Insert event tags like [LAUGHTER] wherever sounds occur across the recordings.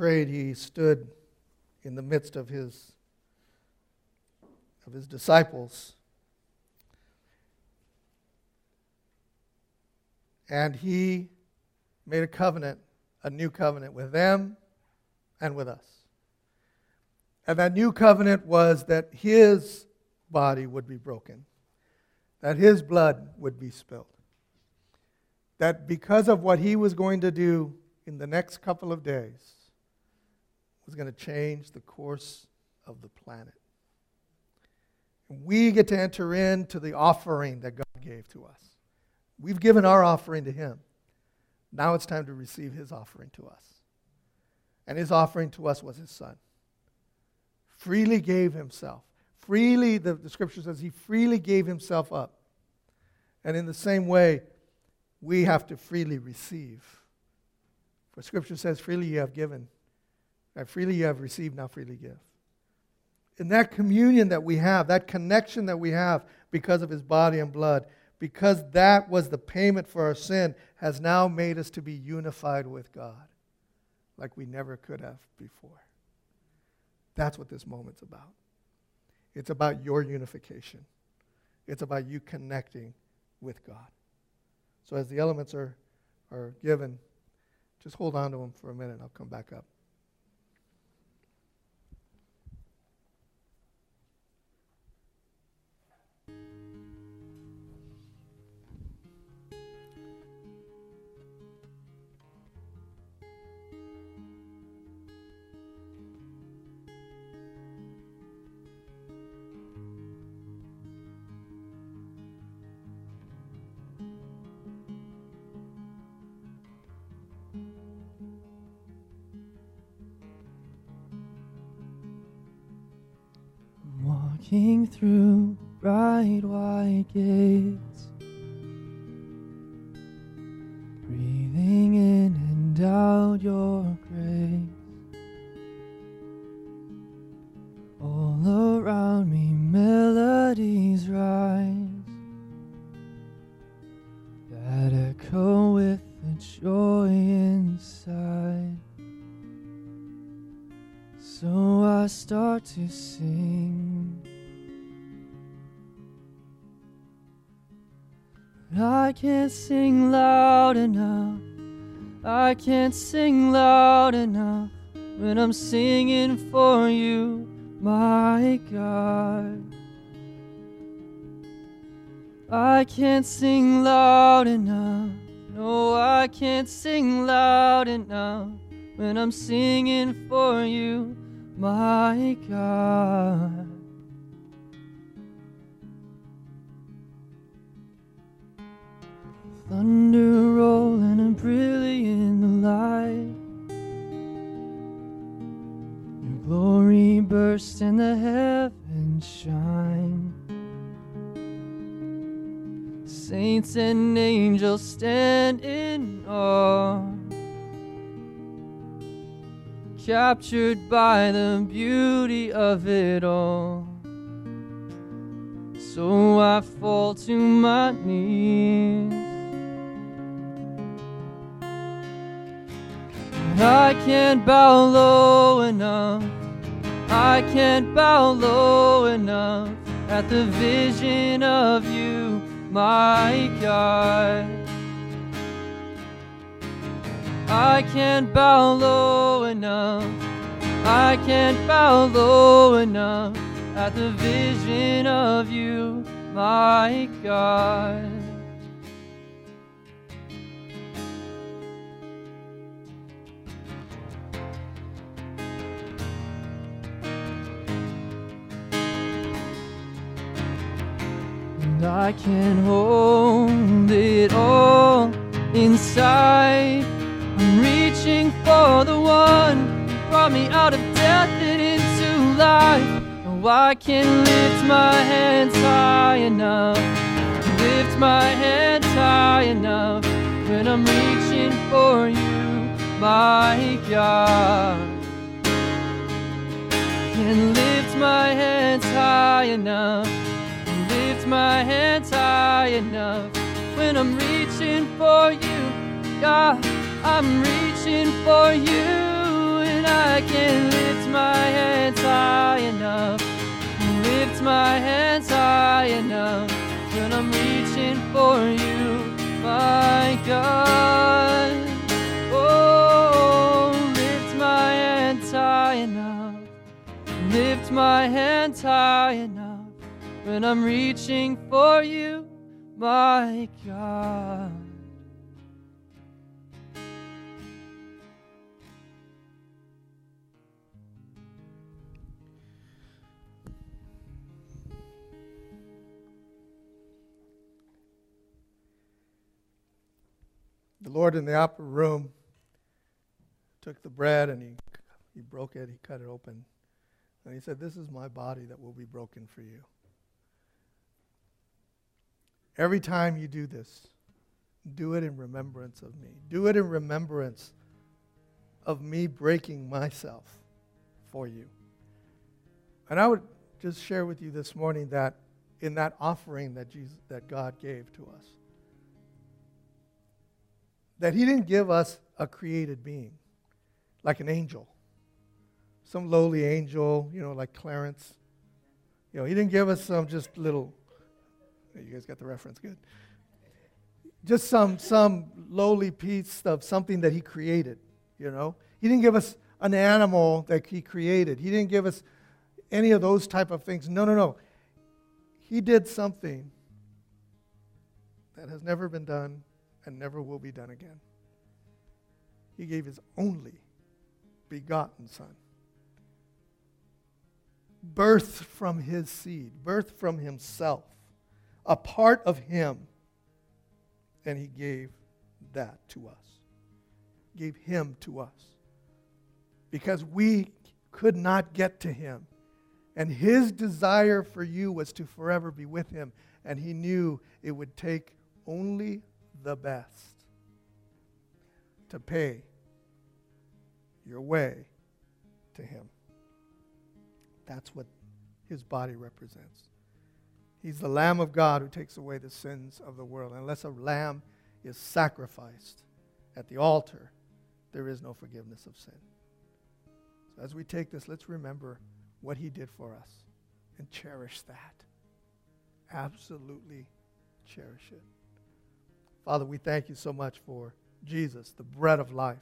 betrayed, he stood in the midst of his, of his disciples. And he made a covenant, a new covenant with them and with us. And that new covenant was that his body would be broken, that his blood would be spilled. That because of what he was going to do in the next couple of days, was going to change the course of the planet. We get to enter into the offering that God gave to us. We've given our offering to him. Now it's time to receive his offering to us. And his offering to us was his son. Freely gave himself. Freely, the, the scripture says, he freely gave himself up. And in the same way, we have to freely receive. For scripture says, freely you have given. And freely you have received, now freely give. In that communion that we have, that connection that we have because of his body and blood, because that was the payment for our sin, has now made us to be unified with God like we never could have before. That's what this moment's about. It's about your unification, it's about you connecting with God. So, as the elements are, are given, just hold on to them for a minute. I'll come back up. Bright white gates, breathing in and out your grace. All around me, melodies rise that echo with the joy inside. So I start to sing. I can't sing loud enough. I can't sing loud enough when I'm singing for you, my God. I can't sing loud enough. No, I can't sing loud enough when I'm singing for you, my God. Thunder rolling and brilliant the light. Your glory burst and the heavens shine. Saints and angels stand in awe. Captured by the beauty of it all. So I fall to my knees. I can't bow low enough. I can't bow low enough at the vision of you, my God. I can't bow low enough. I can't bow low enough at the vision of you, my God. I can hold it all inside. I'm reaching for the one who brought me out of death and into life. Oh, I can lift my hands high enough, lift my hands high enough when I'm reaching for you, my God. Can lift my hands high enough, my hands high enough. When I'm reaching for you, God. I'm reaching for you, and I can lift my hands high enough, lift my hands high enough. When I'm reaching for you, my God. Oh, lift my hands high enough, lift my hands high enough when I'm reaching for you, my God. The Lord in the upper room took the bread and he, he broke it, he cut it open. And he said, This is my body that will be broken for you. Every time you do this, do it in remembrance of me. Do it in remembrance of me breaking myself for you. And I would just share with you this morning that in that offering that Jesus that God gave to us, that he didn't give us a created being like an angel, some lowly angel, you know, like Clarence. You know, he didn't give us some just little. You guys got the reference, good. Just some some lowly piece of something that he created. You know, he didn't give us an animal that he created. He didn't give us any of those type of things. No, no, no. He did something that has never been done and never will be done again. He gave his only begotten Son, Birth from his seed, birth from himself, a part of him, and he gave that to us. Gave him to us. Because we could not get to him. And his desire for you was to forever be with him. And he knew it would take only the best to pay your way to Him. That's what His body represents. He's the Lamb of God who takes away the sins of the world. Unless a lamb is sacrificed at the altar, there is no forgiveness of sin. So as we take this, let's remember what He did for us and cherish that. Absolutely cherish it. Father, we thank you so much for Jesus, the bread of life,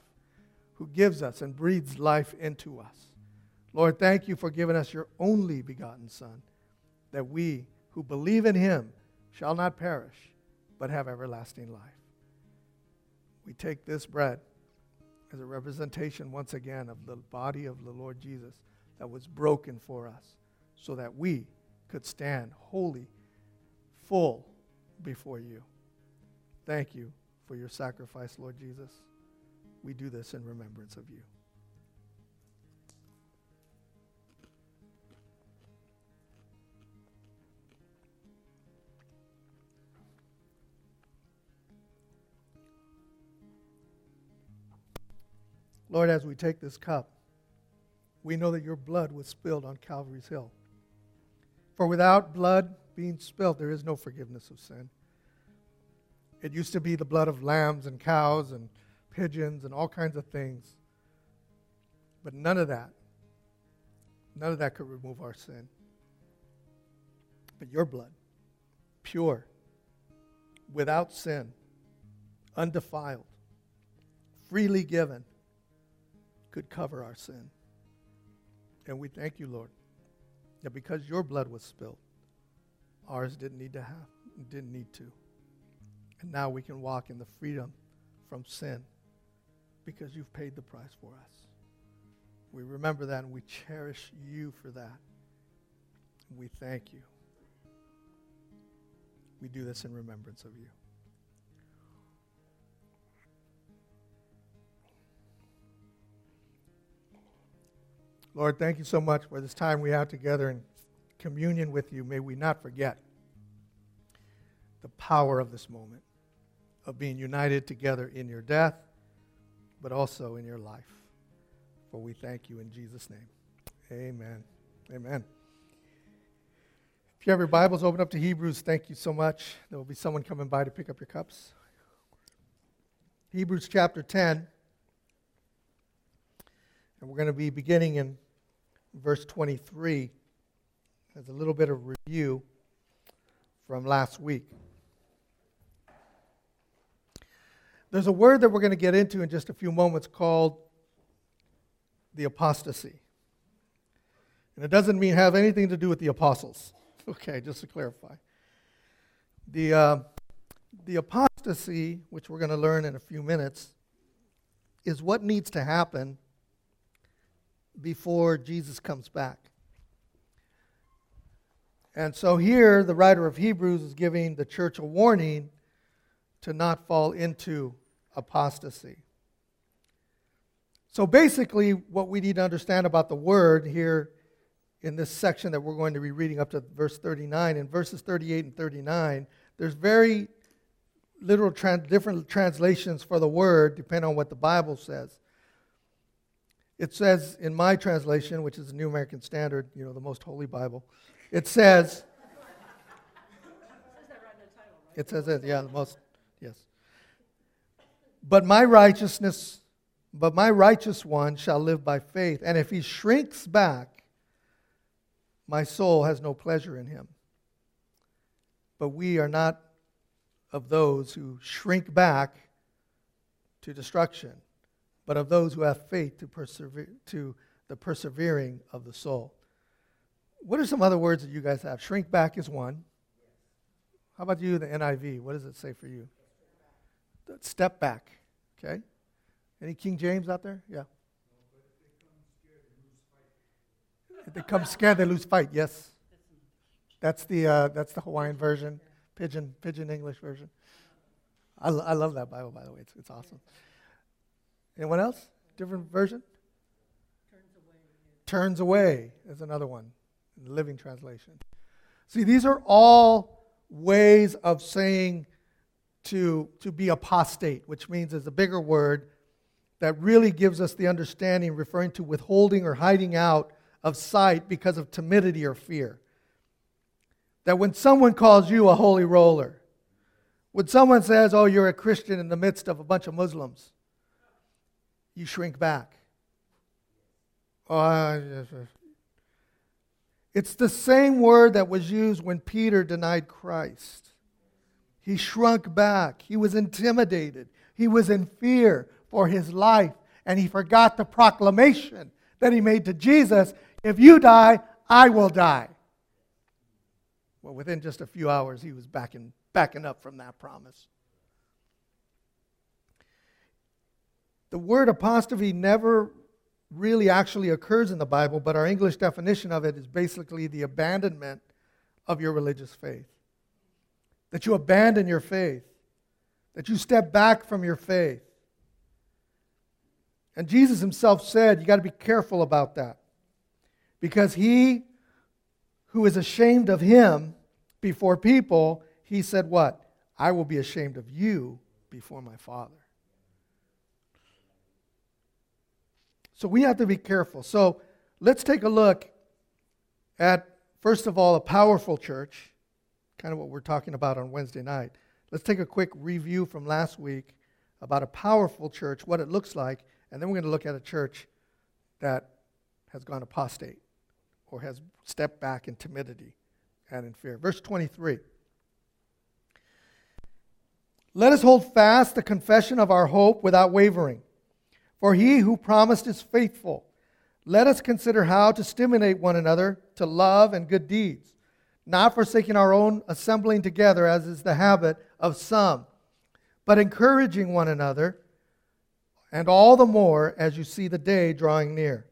who gives us and breathes life into us. Lord, thank you for giving us your only begotten Son, that we who believe in him shall not perish, but have everlasting life. We take this bread as a representation, once again, of the body of the Lord Jesus that was broken for us, so that we could stand holy, full before you. Thank you for your sacrifice, Lord Jesus. We do this in remembrance of you. Lord, as we take this cup, we know that your blood was spilled on Calvary's Hill. For without blood being spilled, there is no forgiveness of sin. It used to be the blood of lambs and cows and pigeons and all kinds of things. But none of that, none of that could remove our sin. But your blood, pure, without sin, undefiled, freely given, could cover our sin. And we thank you, Lord, that because your blood was spilled, ours didn't need to have, didn't need to. And now we can walk in the freedom from sin because you've paid the price for us. We remember that and we cherish you for that. We thank you. We do this in remembrance of you. Lord, thank you so much for this time we have together in communion with you. May we not forget the power of this moment of being united together in your death, but also in your life. For we thank you in Jesus' name. Amen. Amen. If you have your Bibles, open up to Hebrews. Thank you so much. There will be someone coming by to pick up your cups. Hebrews chapter 10. And we're going to be beginning in verse 23 as a little bit of review from last week. There's a word that we're going to get into in just a few moments called the apostasy. And it doesn't mean have anything to do with the apostles. [LAUGHS] Okay, just to clarify. The, uh, the apostasy, which we're going to learn in a few minutes, is what needs to happen before Jesus comes back. And so here, the writer of Hebrews is giving the church a warning to not fall into apostasy. So basically, what we need to understand about the word here in this section that we're going to be reading up to verse 39, in verses 38 and 39, there's very literal trans- different translations for the word depending on what the Bible says. It says in my translation, which is the New American Standard, you know, the most holy Bible, it says, it says it, yeah, the most, yes. But my righteousness, but my righteous one shall live by faith, and if he shrinks back, my soul has no pleasure in him. But we are not of those who shrink back to destruction, but of those who have faith to, persevere, to the persevering of the soul. What are some other words that you guys have? Shrink back is one. How about you, the NIV? What does it say for you? Step back. Okay. Any King James out there? Yeah. If they come scared, they lose fight. Yes. That's the, uh, that's the Hawaiian version, pigeon pidgin English version. I, I love that Bible, by the way. It's, it's awesome. Anyone else? Different version? Turns away. Turns away is another one, in the Living Translation. See, these are all ways of saying to, to be apostate, which means is a bigger word that really gives us the understanding, referring to withholding or hiding out of sight because of timidity or fear. That when someone calls you a holy roller, when someone says, oh, you're a Christian in the midst of a bunch of Muslims, you shrink back. Oh, it's the same word that was used when Peter denied Christ. He shrunk back. He was intimidated. He was in fear for his life. And he forgot the proclamation that he made to Jesus if you die, I will die. Well, within just a few hours, he was backing, backing up from that promise. The word apostasy never really actually occurs in the Bible, but our English definition of it is basically the abandonment of your religious faith. That you abandon your faith, that you step back from your faith. And Jesus himself said, you got to be careful about that. Because he who is ashamed of him before people, he said, What? I will be ashamed of you before my Father. So we have to be careful. So let's take a look at, first of all, a powerful church, kind of what we're talking about on Wednesday night. Let's take a quick review from last week about a powerful church, what it looks like, and then we're going to look at a church that has gone apostate or has stepped back in timidity and in fear. Verse 23. Let us hold fast the confession of our hope without wavering, for he who promised is faithful. Let us consider how to stimulate one another to love and good deeds, not forsaking our own assembling together, as is the habit of some, but encouraging one another, and all the more as you see the day drawing near.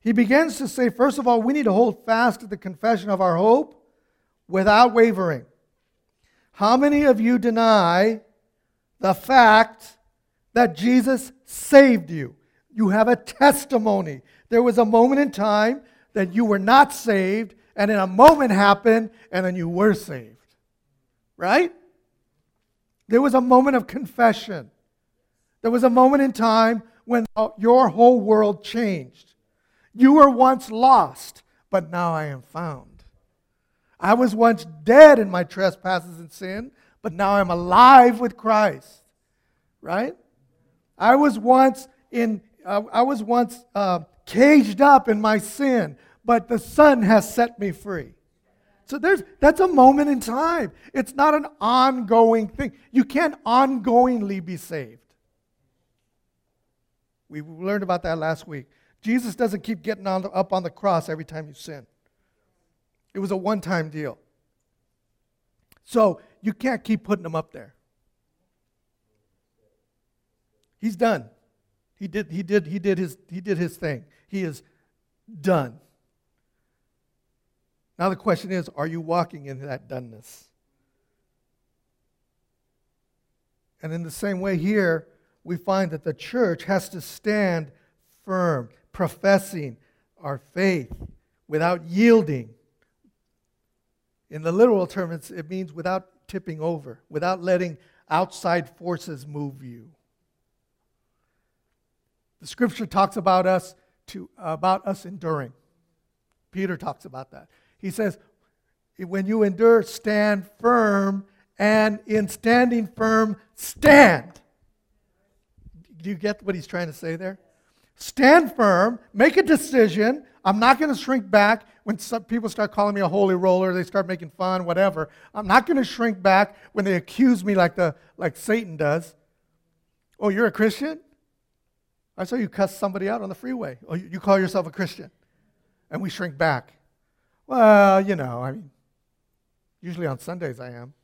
He begins to say, first of all, we need to hold fast to the confession of our hope without wavering. How many of you deny the fact that Jesus saved you? You have a testimony. There was a moment in time that you were not saved, and then a moment happened, and then you were saved. Right? There was a moment of confession. There was a moment in time when your whole world changed. You were once lost, but now I am found. I was once dead in my trespasses and sin, but now I'm alive with Christ. Right? I was once in. Uh, I was once uh, caged up in my sin, but the Son has set me free. So there's that's a moment in time. It's not an ongoing thing. You can't ongoingly be saved. We learned about that last week. Jesus doesn't keep getting on up on the cross every time you sin. It was a one-time deal. So you can't keep putting them up there. He's done. He did, he did, he did his he did his thing. He is done. Now the question is, are you walking in that doneness? And in the same way here, we find that the church has to stand firm, professing our faith without yielding. In the literal term, it means without tipping over, without letting outside forces move you. The scripture talks about us to about us enduring. Peter talks about that. He says, when you endure, stand firm, and in standing firm, stand. Do you get what he's trying to say there? Stand firm, make a decision. I'm not going to shrink back when people start calling me a holy roller, they start making fun, whatever. I'm not going to shrink back when they accuse me like, the, like Satan does. Oh, you're a Christian? I saw you cuss somebody out on the freeway. Oh, you call yourself a Christian. And we shrink back. Well, you know, I mean, usually on Sundays I am.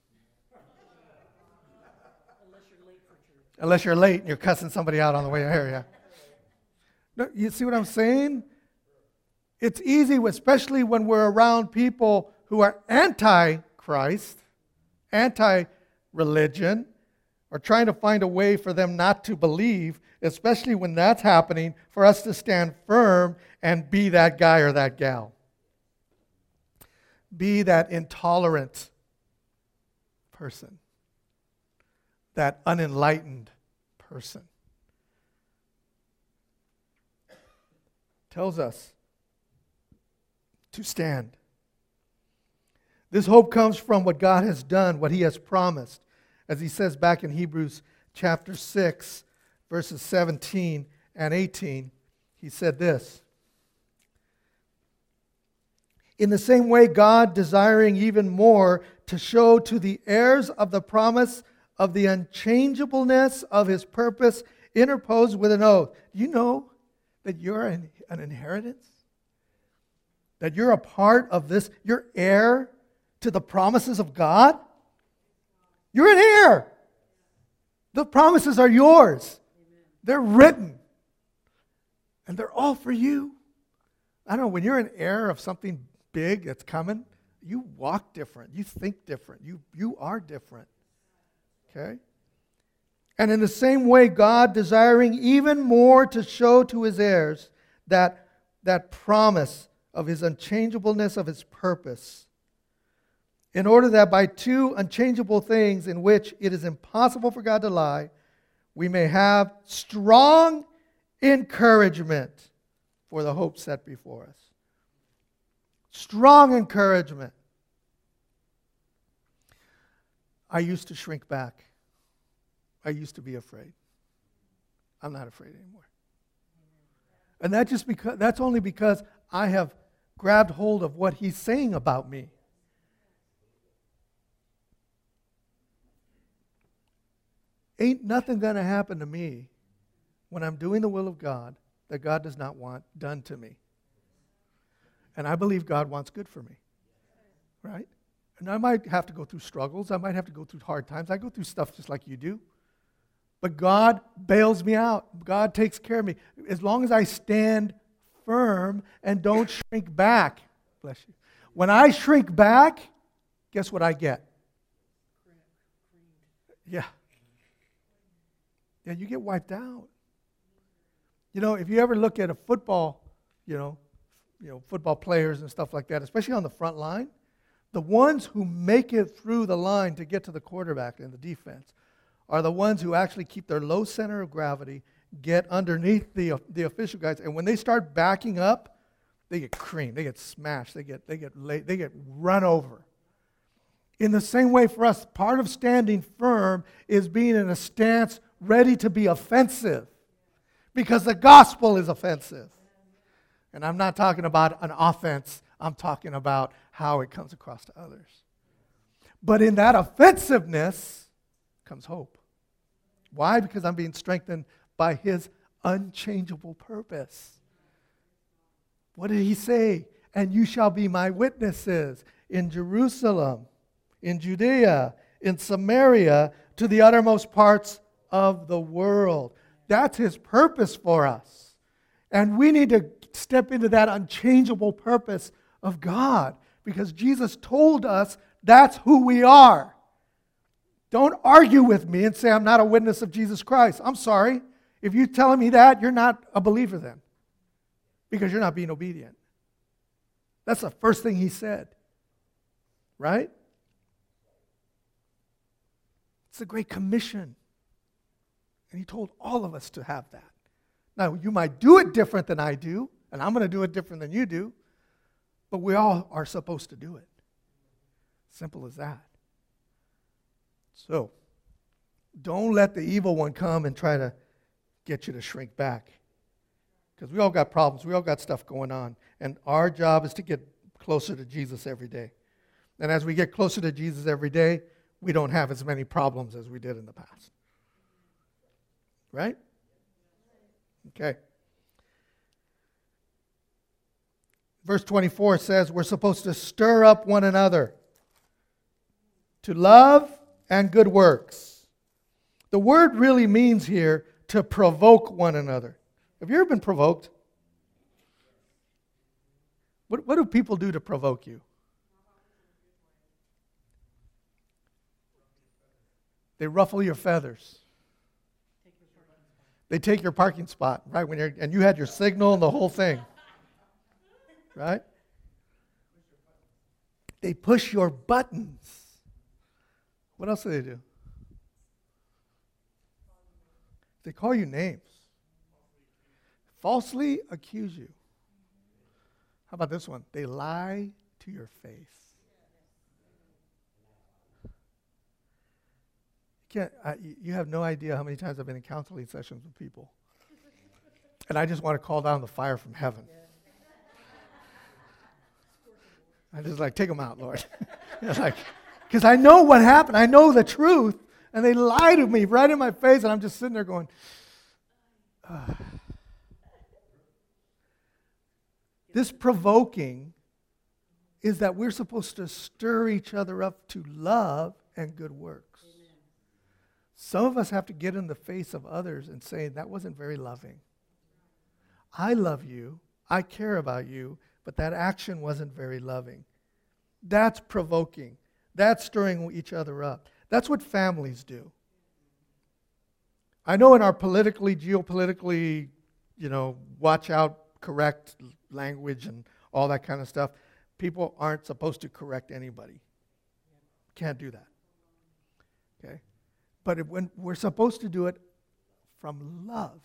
Unless you're late for church. Unless you're late and you're cussing somebody out on the way here, yeah. No, you see what I'm saying? It's easy, especially when we're around people who are anti Christ, anti religion, or trying to find a way for them not to believe, especially when that's happening, for us to stand firm and be that guy or that gal. Be that intolerant person that unenlightened person. Tells us to stand. This hope comes from what God has done, what He has promised. As He says back in Hebrews chapter 6, verses 17 and 18, He said this. In the same way, God, desiring even more to show to the heirs of the promise of the unchangeableness of his purpose interposed with an oath. Do you know that you're an, an inheritance? That you're a part of this, you're heir to the promises of God? You're an heir. The promises are yours. They're written. And they're all for you. I don't know, when you're an heir of something big that's coming, you walk different. You think different. You, you are different. Okay? And in the same way, God, desiring even more to show to his heirs that, that promise of his unchangeableness of his purpose, in order that by two unchangeable things in which it is impossible for God to lie, we may have strong encouragement for the hope set before us. Strong encouragement. I used to shrink back. I used to be afraid. I'm not afraid anymore. And that just because that's only because I have grabbed hold of what he's saying about me. Ain't nothing going to happen to me when I'm doing the will of God that God does not want done to me. And I believe God wants good for me. Right? And I might have to go through struggles. I might have to go through hard times. I go through stuff just like you do. But God bails me out. God takes care of me. As long as I stand firm and don't shrink back. Bless you. When I shrink back, guess what I get? Yeah. Yeah, you get wiped out. You know, if you ever look at a football, you know, you know, football players and stuff like that, especially on the front line, the ones who make it through the line to get to the quarterback and the defense are the ones who actually keep their low center of gravity, get underneath the, the official guys, and when they start backing up, they get creamed, they get smashed, they get, they get, laid, they get run over. In the same way, for us, part of standing firm is being in a stance ready to be offensive because the gospel is offensive. And I'm not talking about an offense, I'm talking about how it comes across to others. But in that offensiveness comes hope. Why? Because I'm being strengthened by his unchangeable purpose. What did he say? And you shall be my witnesses in Jerusalem, in Judea, in Samaria, to the uttermost parts of the world. That's his purpose for us. And we need to step into that unchangeable purpose of God because Jesus told us that's who we are. Don't argue with me and say I'm not a witness of Jesus Christ. I'm sorry. If you're telling me that, you're not a believer then because you're not being obedient. That's the first thing he said. Right? It's a great commission. And he told all of us to have that. Now, you might do it different than I do, and I'm going to do it different than you do, but we all are supposed to do it. Simple as that. So, don't let the evil one come and try to get you to shrink back. Because we all got problems, we all got stuff going on. And our job is to get closer to Jesus every day. And as we get closer to Jesus every day, we don't have as many problems as we did in the past. Right? Okay. Verse 24 says we're supposed to stir up one another to love and good works. The word really means here to provoke one another. Have you ever been provoked? What, what do people do to provoke you? They ruffle your feathers. They take your parking spot, right? When you're, and you had your signal and the whole thing. Right? They push your buttons. What else do they do? They call you names. Falsely accuse you. How about this one? They lie to your face. Can't, I, you have no idea how many times I've been in counseling sessions with people. [LAUGHS] And I just want to call down the fire from heaven. [LAUGHS] I just like, take them out, Lord. [LAUGHS] like, because I know what happened. I know the truth. And they lie to me right in my face, and I'm just sitting there going. This provoking is that we're supposed to stir each other up to love and good works. Some of us have to get in the face of others and say, That wasn't very loving. I love you, I care about you, but that action wasn't very loving. That's provoking. That's stirring each other up. That's what families do. I know in our politically, geopolitically, you know, watch out, correct language and all that kind of stuff, people aren't supposed to correct anybody. Can't do that. But when we're supposed to do it from love.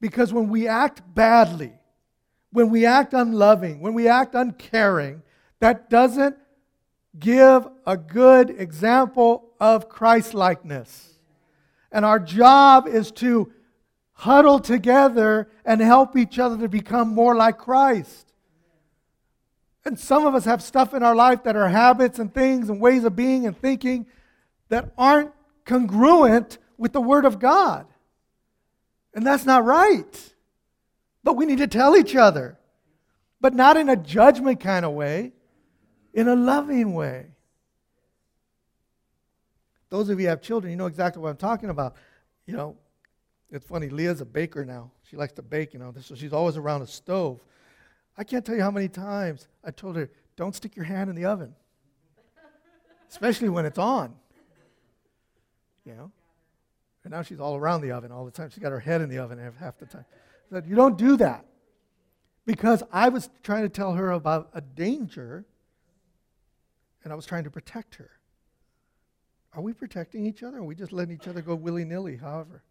Because when we act badly, when we act unloving, when we act uncaring, that doesn't give a good example of Christlikeness. And our job is to huddle together and help each other to become more like Christ. And some of us have stuff in our life that are habits and things and ways of being and thinking that aren't congruent with the Word of God. And that's not right. But we need to tell each other, but not in a judgment kind of way in a loving way. Those of you have children, you know exactly what I'm talking about. You know, it's funny, Leah's a baker now. She likes to bake, you know, so she's always around a stove. I can't tell you how many times I told her, don't stick your hand in the oven, [LAUGHS] especially when it's on. You know? And now she's all around the oven all the time. She's got her head in the oven half the time. I said, you don't do that. Because I was trying to tell her about a danger and I was trying to protect her. Are we protecting each other? Or are we just letting each other go willy nilly, however?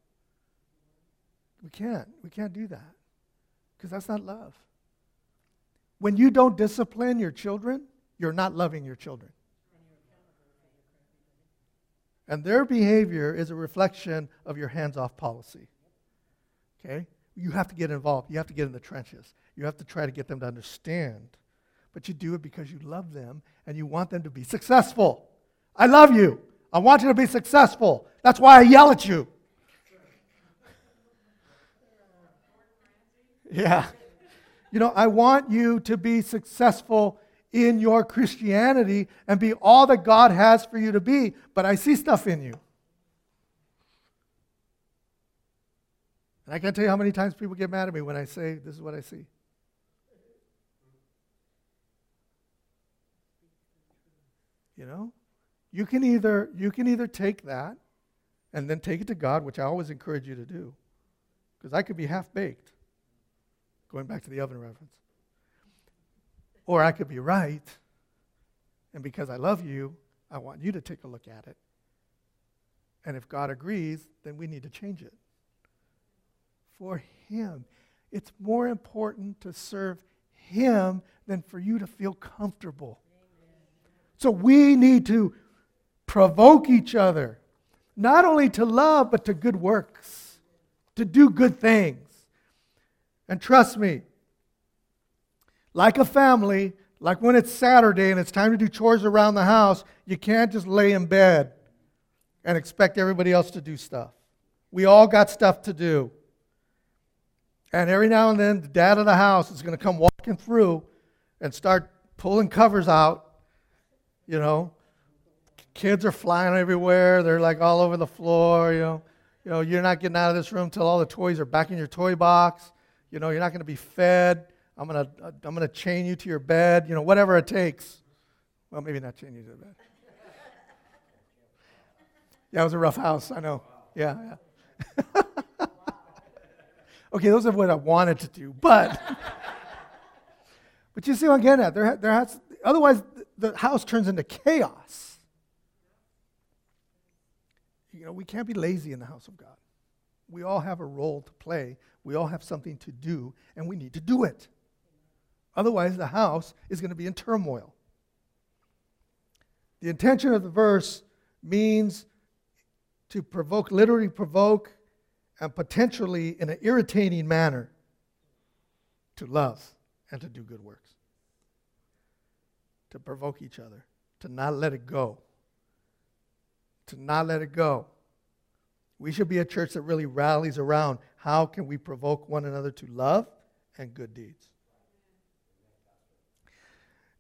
We can't. We can't do that because that's not love. When you don't discipline your children, you're not loving your children. And their behavior is a reflection of your hands off policy. Okay? you have to get involved. You have to get in the trenches. You have to try to get them to understand. But you do it because you love them and you want them to be successful. I love you. I want you to be successful. That's why I yell at you. [LAUGHS] Yeah. You know, I want you to be successful in your Christianity and be all that God has for you to be, but I see stuff in you. And I can't tell you how many times people get mad at me when I say, This is what I see. You know? You can either you can either take that and then take it to God, which I always encourage you to do. Because I could be half baked. Going back to the oven reference. Or I could be right, and because I love you, I want you to take a look at it. And if God agrees, then we need to change it. For Him. It's more important to serve Him than for you to feel comfortable. So we need to provoke each other, not only to love, but to good works, to do good things. And trust me, like a family, like when it's Saturday and it's time to do chores around the house, you can't just lay in bed and expect everybody else to do stuff. We all got stuff to do. And every now and then, the dad of the house is going to come walking through and start pulling covers out. You know, kids are flying everywhere. They're like all over the floor. You know, you know, you're not getting out of this room till all the toys are back in your toy box. You know, you're not going to be fed. I'm going to I'm going to chain you to your bed. You know, whatever it takes. Well, maybe not chain you to the bed. Yeah, it was a rough house. I know. Yeah, yeah. [LAUGHS] okay, those are what I wanted to do, but but you see what I'm getting at. There, there has otherwise the house turns into chaos. You know, we can't be lazy in the house of God. We all have a role to play we all have something to do, and we need to do it. Otherwise, the house is going to be in turmoil. The intention of the verse means to provoke, literally provoke, and potentially in an irritating manner to love and to do good works. To provoke each other, to not let it go. To not let it go. We should be a church that really rallies around how can we provoke one another to love and good deeds.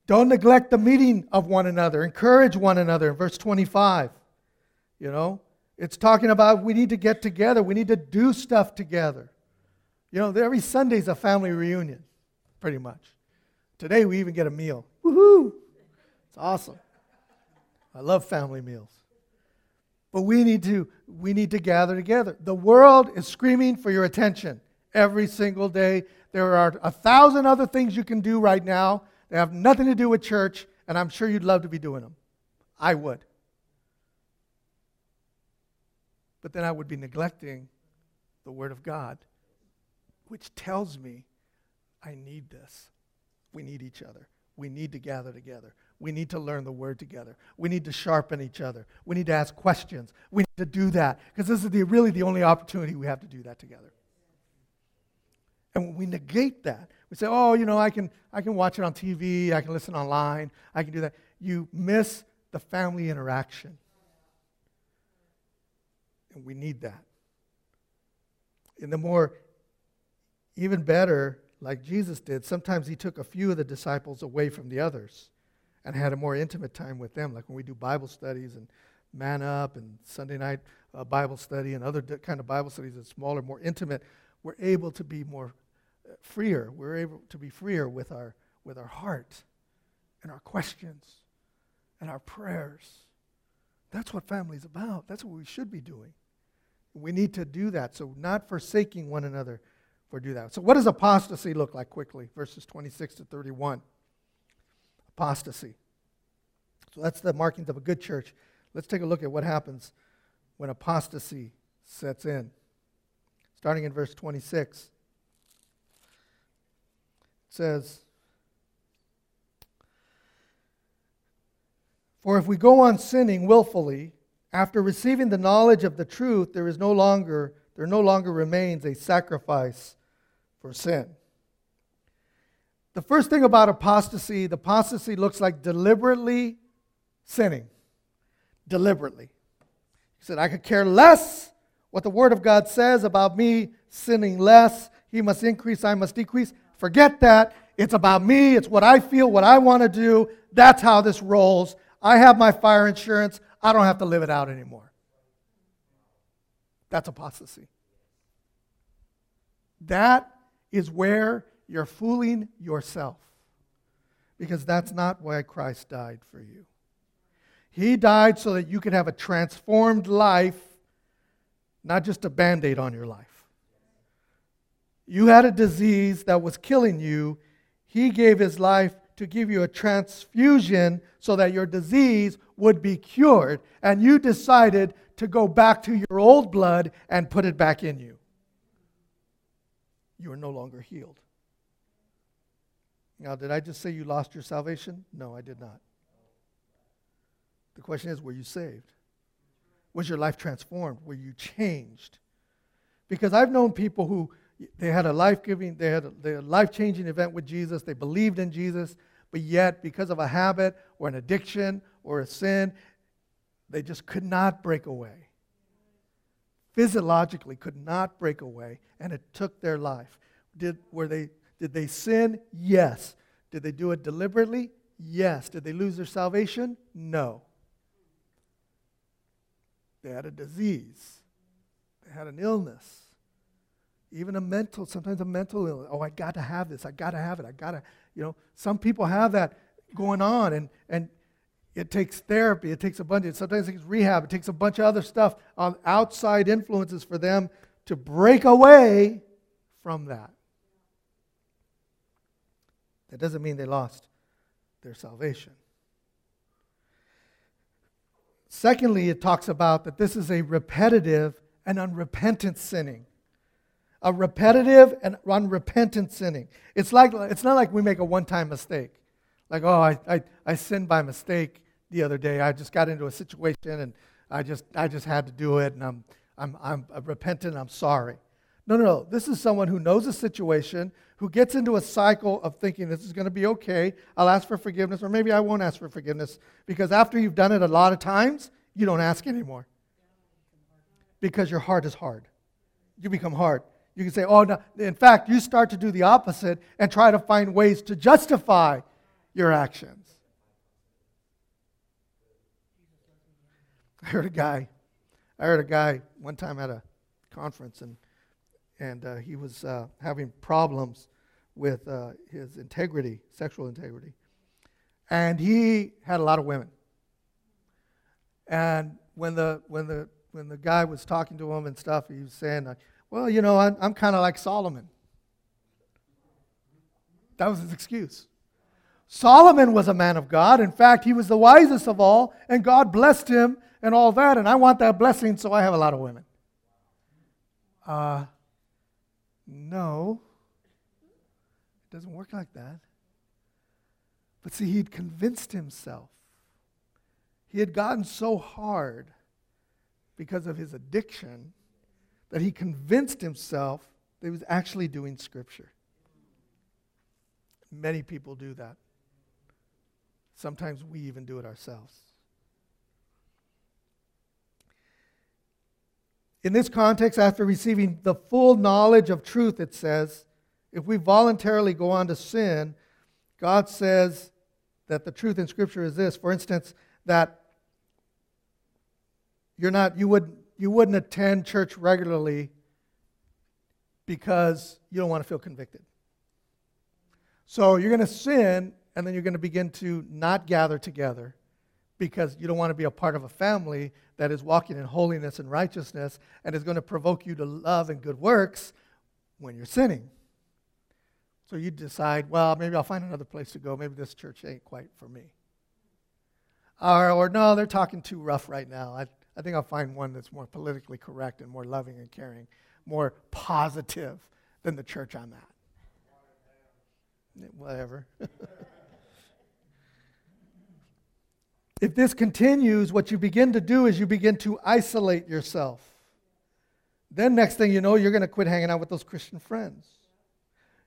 Don't neglect the meeting of one another. Encourage one another in verse 25. You know, it's talking about we need to get together, we need to do stuff together. You know, every Sunday is a family reunion, pretty much. Today we even get a meal. Woohoo! It's awesome. I love family meals. But we need to we need to gather together. The world is screaming for your attention every single day. There are a thousand other things you can do right now that have nothing to do with church, and I'm sure you'd love to be doing them. I would. But then I would be neglecting the Word of God, which tells me I need this. We need each other. We need to gather together. We need to learn the word together. We need to sharpen each other. We need to ask questions. We need to do that because this is the, really the only opportunity we have to do that together. And when we negate that, we say, oh, you know, I can, I can watch it on TV, I can listen online, I can do that. You miss the family interaction. And we need that. And the more, even better, like Jesus did, sometimes he took a few of the disciples away from the others and had a more intimate time with them, like when we do Bible studies and Man Up and Sunday night uh, Bible study and other kind of Bible studies that's smaller, more intimate, we're able to be more freer. We're able to be freer with our, with our heart and our questions and our prayers. That's what family's about. That's what we should be doing. We need to do that. So, not forsaking one another for do that. So, what does apostasy look like quickly? Verses 26 to 31 apostasy. So that's the markings of a good church. Let's take a look at what happens when apostasy sets in. Starting in verse 26, it says, For if we go on sinning willfully, after receiving the knowledge of the truth, there is no longer there no longer remains a sacrifice for sin. The first thing about apostasy, the apostasy looks like deliberately sinning. Deliberately. He said, I could care less what the Word of God says about me sinning less. He must increase, I must decrease. Forget that. It's about me. It's what I feel, what I want to do. That's how this rolls. I have my fire insurance. I don't have to live it out anymore. That's apostasy. That is where you're fooling yourself. Because that's not why Christ died for you. He died so that you could have a transformed life, not just a band aid on your life. You had a disease that was killing you. He gave his life to give you a transfusion so that your disease would be cured. And you decided to go back to your old blood and put it back in you. You are no longer healed. Now, did I just say you lost your salvation? No, I did not. The question is, were you saved? Was your life transformed? Were you changed? Because I've known people who they had a life-giving, they had a, life-changing event with Jesus. They believed in Jesus, but yet because of a habit or an addiction or a sin, they just could not break away. Physiologically could not break away, and it took their life. Did, were they, did they sin? Yes. Did they do it deliberately? Yes. Did they lose their salvation? No. They had a disease, they had an illness even a mental, sometimes a mental illness. Oh, I got to have this. I got to have it. I got to, you know, some people have that going on, and, and it takes therapy. It takes a bunch of, sometimes it takes rehab. It takes a bunch of other stuff on outside influences for them to break away from that. That doesn't mean they lost their salvation. Secondly, it talks about that this is a repetitive and unrepentant sinning a repetitive and unrepentant sinning. It's, like, it's not like we make a one time mistake. Like, oh, I, I, I sinned by mistake the other day. I just got into a situation and I just, I just had to do it and I'm, I'm, I'm repentant I'm sorry. No, no, no. This is someone who knows a situation, who gets into a cycle of thinking this is going to be okay. I'll ask for forgiveness, or maybe I won't ask for forgiveness because after you've done it a lot of times, you don't ask anymore because your heart is hard. You become hard. You can say, oh, no. In fact, you start to do the opposite and try to find ways to justify your actions. I heard a guy, I heard a guy one time at a conference, and, and uh, he was uh, having problems with uh, his integrity, sexual integrity. And he had a lot of women. And when the, when the, when the guy was talking to him and stuff, he was saying, well, you know, I'm, I'm kind of like Solomon. That was his excuse. Solomon was a man of God. In fact, he was the wisest of all, and God blessed him and all that, and I want that blessing, so I have a lot of women. Uh, no, it doesn't work like that. But see, he'd convinced himself. He had gotten so hard because of his addiction that he convinced himself that he was actually doing Scripture. Many people do that. Sometimes we even do it ourselves. In this context, after receiving the full knowledge of truth, it says, if we voluntarily go on to sin, God says that the truth in Scripture is this. For instance, that you're not, you would you wouldn't attend church regularly because you don't want to feel convicted. So you're going to sin, and then you're going to begin to not gather together because you don't want to be a part of a family that is walking in holiness and righteousness and is going to provoke you to love and good works when you're sinning. So you decide, well, maybe I'll find another place to go. Maybe this church ain't quite for me. Or, or no, they're talking too rough right now. I, I think I'll find one that's more politically correct and more loving and caring, more positive than the church I'm at. Whatever. [LAUGHS] if this continues, what you begin to do is you begin to isolate yourself. Then, next thing you know, you're going to quit hanging out with those Christian friends.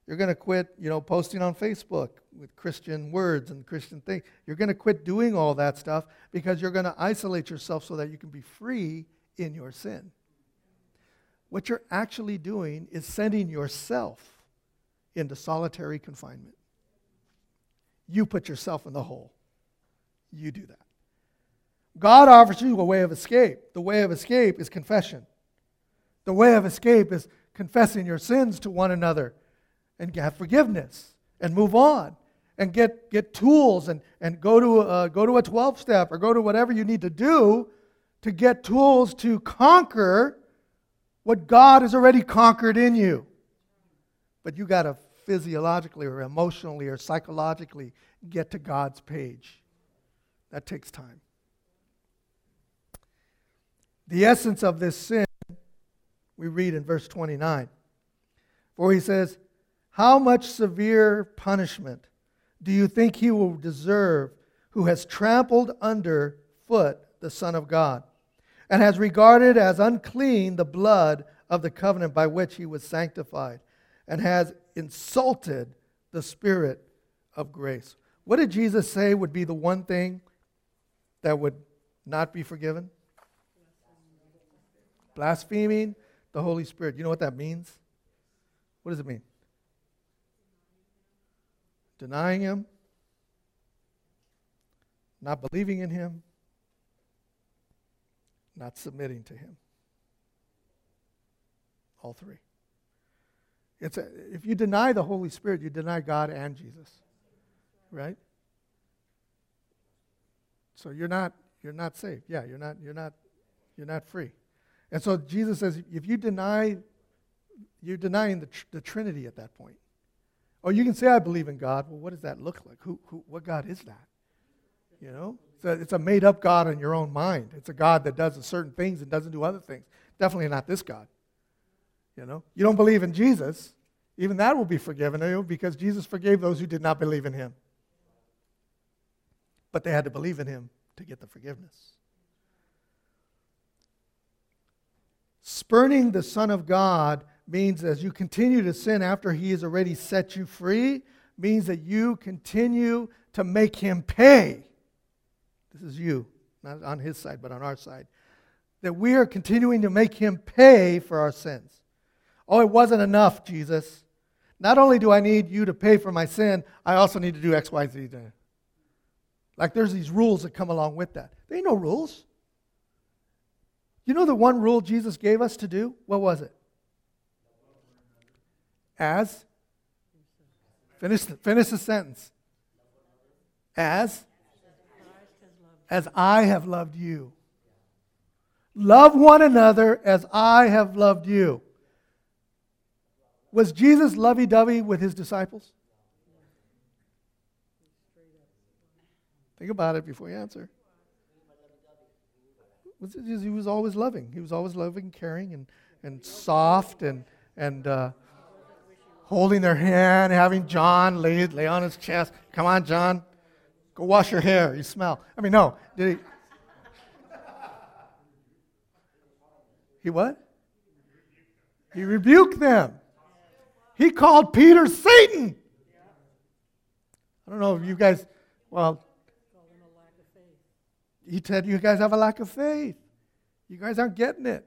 You're going to quit, you know, posting on Facebook with Christian words and Christian things. You're going to quit doing all that stuff because you're going to isolate yourself so that you can be free in your sin. What you're actually doing is sending yourself into solitary confinement. You put yourself in the hole. You do that. God offers you a way of escape. The way of escape is confession. The way of escape is confessing your sins to one another and have forgiveness and move on and get, get tools and, and go, to, uh, go to a 12 step or go to whatever you need to do to get tools to conquer what God has already conquered in you. But you got to physiologically or emotionally or psychologically get to God's page. That takes time. The essence of this sin, we read in verse 29, for he says, How much severe punishment do you think he will deserve who has trampled under foot the Son of God and has regarded as unclean the blood of the covenant by which he was sanctified and has insulted the Spirit of grace? What did Jesus say would be the one thing that would not be forgiven? Blaspheming the Holy Spirit. You know what that means? What does it mean? Denying Him, not believing in Him, not submitting to Him. All three. It's a, if you deny the Holy Spirit, you deny God and Jesus. Right? So you're not you're not saved. Yeah, you're not you're not you're not free. And so Jesus says, if you deny, you're denying the, tr- the Trinity at that point. Or you can say, I believe in God. Well, what does that look like? Who, who, what God is that? You know? It's a, it's a made up God in your own mind. It's a God that does certain things and doesn't do other things. Definitely not this God. You know? You don't believe in Jesus, even that will be forgiven you because Jesus forgave those who did not believe in him. But they had to believe in him to get the forgiveness. Spurning the Son of God means as you continue to sin after he has already set you free, means that you continue to make him pay. This is you, not on his side, but on our side. That we are continuing to make him pay for our sins. Oh, it wasn't enough, Jesus. Not only do I need you to pay for my sin, I also need to do X, Y, Z. Like there's these rules that come along with that. There ain't no rules. You know the one rule Jesus gave us to do? What was it? As? Finish finish the sentence. As? As I have loved you. Love one another as I have loved you. Was Jesus lovey dovey with his disciples? Think about it before you answer he was always loving. He was always loving, caring, and, and soft, and, and uh, holding their hand, having John lay, lay on his chest. Come on, John. Go wash your hair. You smell. I mean, no. Did he? He what? He rebuked them. He called Peter Satan. I don't know if you guys, well, he said, You guys have a lack of faith. You guys aren't getting it.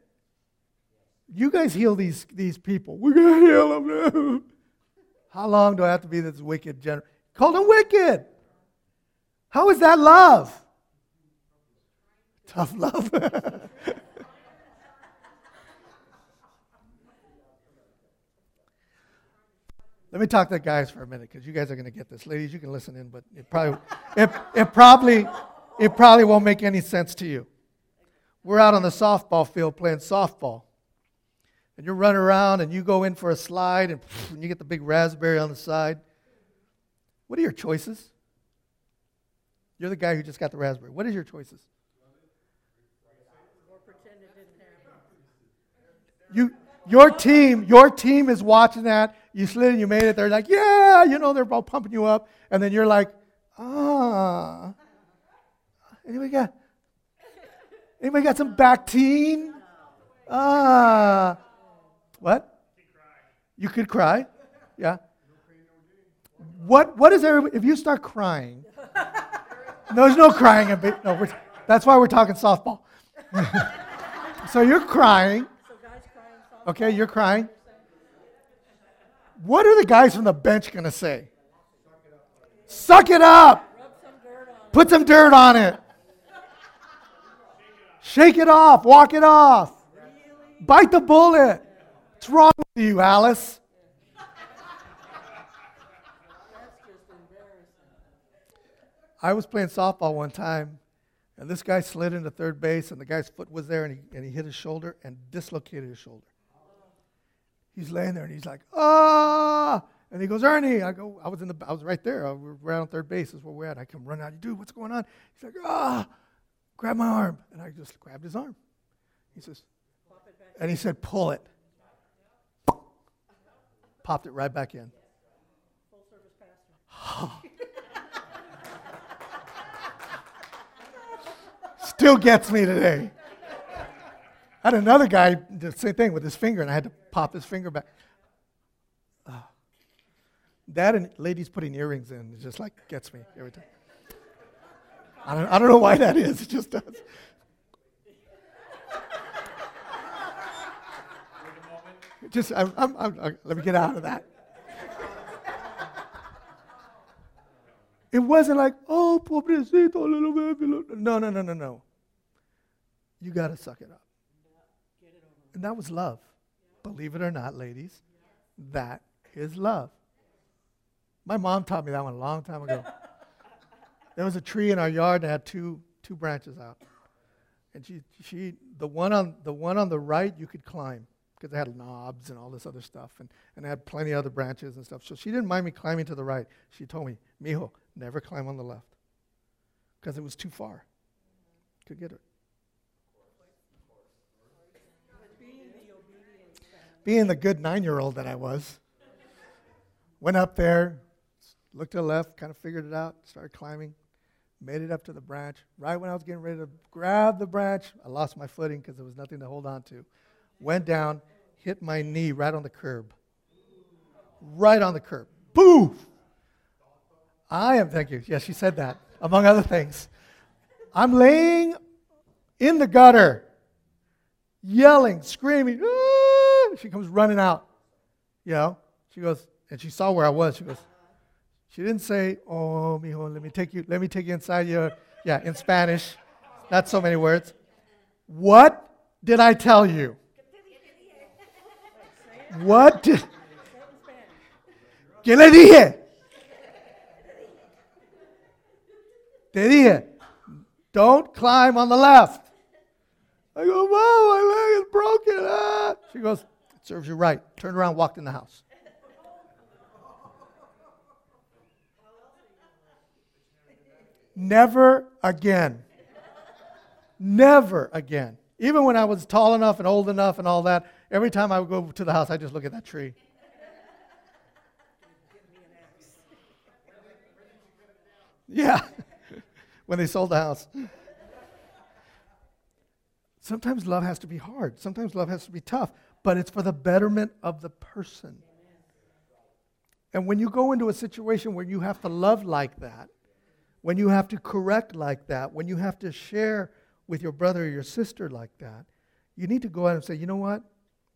You guys heal these, these people. We're going to heal them. How long do I have to be this wicked general? Call them wicked. How is that love? Tough love. [LAUGHS] Let me talk to the guys for a minute because you guys are going to get this. Ladies, you can listen in, but it probably, it, it probably, it probably won't make any sense to you. We're out on the softball field playing softball. And you're running around and you go in for a slide and, and you get the big raspberry on the side. What are your choices? You're the guy who just got the raspberry. What are your choices? You, your team, your team is watching that. You slid and you made it. They're like, yeah, you know, they're all pumping you up. And then you're like, ah. Anybody got? Anybody got some Bactine? Ah, what? You could cry, yeah. What, what is everybody, if you start crying, [LAUGHS] there's no crying. A bit, no, we're, that's why we're talking softball. [LAUGHS] so you're crying. Okay, you're crying. What are the guys from the bench going to say? Suck it up. Put some dirt on it. Shake it off. Walk it off. Bite the bullet. What's wrong with you, Alice? [LAUGHS] I was playing softball one time, and this guy slid into third base, and the guy's foot was there, and he, and he hit his shoulder and dislocated his shoulder. He's laying there, and he's like, ah! And he goes, Ernie. I go, I was in the, I was right there. I was right on third base. Is where we're at. I come running out. Dude, what's going on? He's like, ah! Grab my arm, and I just grabbed his arm. He says, and he said, pull it. Popped it right back in. Full service pastor. [LAUGHS] Still gets me today. I had another guy the same thing with his finger, and I had to pop his finger back. Uh, that and ladies putting earrings in, it just like gets me every time. I don't, I don't know why that is, it just does. Just, I'm, I'm, I'm, uh, let me get out of that. It wasn't like, oh, pobrecito, little baby. No, no, no, no, no. You got to suck it up. And that was love. Believe it or not, ladies, that is love. My mom taught me that one a long time ago. [LAUGHS] there was a tree in our yard that had two, two branches out. And she, she, the, one on, the one on the right, you could climb because it had knobs and all this other stuff. And, and it had plenty of other branches and stuff. So she didn't mind me climbing to the right. She told me, Mijo, never climb on the left because it was too far. Could get it. being the good nine year old that I was, went up there, looked to the left, kind of figured it out, started climbing, made it up to the branch. Right when I was getting ready to grab the branch, I lost my footing because there was nothing to hold on to. Went down, hit my knee right on the curb. Right on the curb. Boof! I am, thank you. Yes, she said that, among other things. I'm laying in the gutter, yelling, screaming. Ah! She comes running out. You know, she goes, and she saw where I was. She goes, she didn't say, "Oh, mijo, let me take you, let me take you inside your." Yeah, in Spanish, not so many words. What did I tell you? What? ¿Qué le dije? Te dije, don't climb on the left. I go, Mom, my leg is broken. Ah. She goes, it Serves you right. Turned around, walked in the house. Never again. Never again. Even when I was tall enough and old enough and all that, every time I would go to the house, I just look at that tree. Yeah, [LAUGHS] when they sold the house. Sometimes love has to be hard. Sometimes love has to be tough but it's for the betterment of the person. And when you go into a situation where you have to love like that, when you have to correct like that, when you have to share with your brother or your sister like that, you need to go out and say, you know what?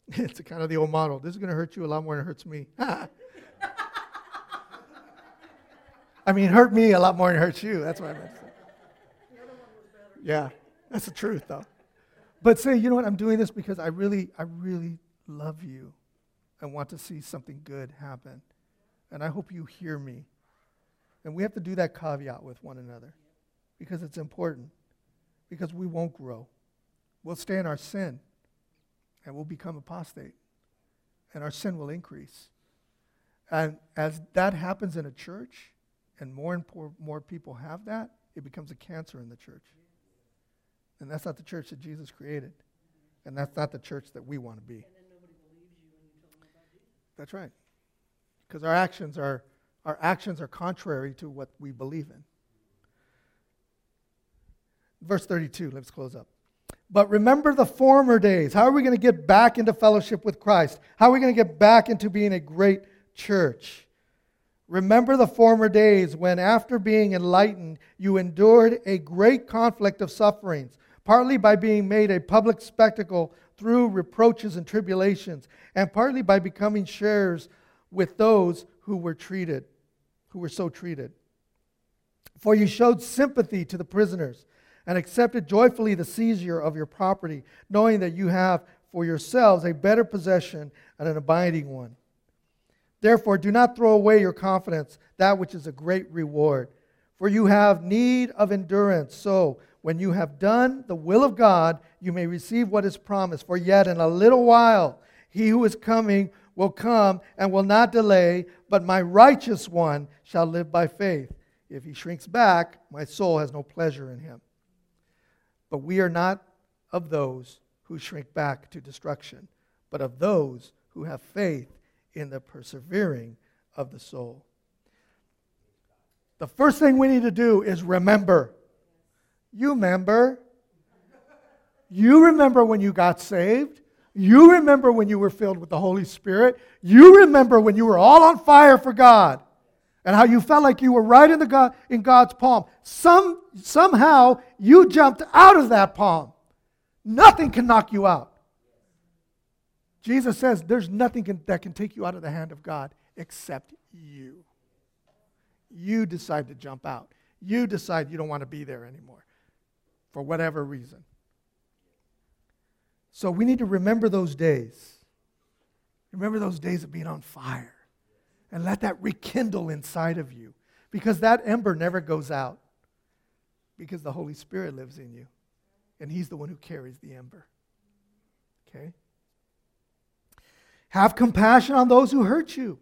[LAUGHS] it's kind of the old model. This is going to hurt you a lot more than it hurts me. [LAUGHS] I mean, hurt me a lot more than it hurts you. That's what I meant. Yeah, that's the truth, though. But say, you know what, I'm doing this because I really, I really love you and want to see something good happen. And I hope you hear me. And we have to do that caveat with one another because it's important. Because we won't grow. We'll stay in our sin and we'll become apostate. And our sin will increase. And as that happens in a church, and more and more, more people have that, it becomes a cancer in the church. And that's not the church that Jesus created. And that's not the church that we want to be. That's right. Because our actions are our actions are contrary to what we believe in. Verse 32, let's close up. But remember the former days. How are we going to get back into fellowship with Christ? How are we going to get back into being a great church? Remember the former days when, after being enlightened, you endured a great conflict of sufferings, partly by being made a public spectacle through reproaches and tribulations, and partly by becoming sharers with those who were treated, who were so treated. For you showed sympathy to the prisoners and accepted joyfully the seizure of your property, knowing that you have for yourselves a better possession and an abiding one. Therefore, do not throw away your confidence, that which is a great reward. For you have need of endurance. So, when you have done the will of God, you may receive what is promised. For yet in a little while, he who is coming will come and will not delay, but my righteous one shall live by faith. If he shrinks back, my soul has no pleasure in him. But we are not of those who shrink back to destruction, but of those who have faith in the persevering of the soul. The first thing we need to do is remember. You remember. You remember when you got saved. You remember when you were filled with the Holy Spirit. You remember when you were all on fire for God and how you felt like you were right in, the God, in God's palm. Some, somehow you jumped out of that palm. Nothing can knock you out. Jesus says there's nothing can, that can take you out of the hand of God except you. You decide to jump out. You decide you don't want to be there anymore for whatever reason. So we need to remember those days. Remember those days of being on fire. And let that rekindle inside of you. Because that ember never goes out. Because the Holy Spirit lives in you. And He's the one who carries the ember. Okay? Have compassion on those who hurt you.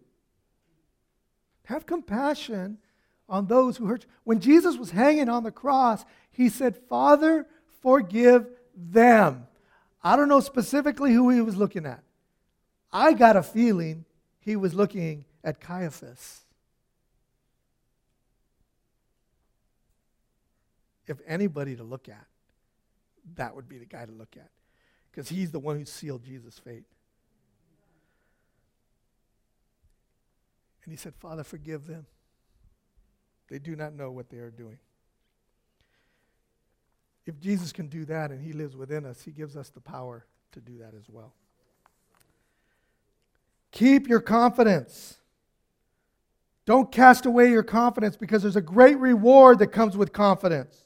Have compassion on those who hurt you. When Jesus was hanging on the cross, he said, Father, forgive them. I don't know specifically who he was looking at. I got a feeling he was looking at Caiaphas. If anybody to look at, that would be the guy to look at because he's the one who sealed Jesus' fate. And he said, Father, forgive them. They do not know what they are doing. If Jesus can do that and he lives within us, he gives us the power to do that as well. Keep your confidence. Don't cast away your confidence because there's a great reward that comes with confidence.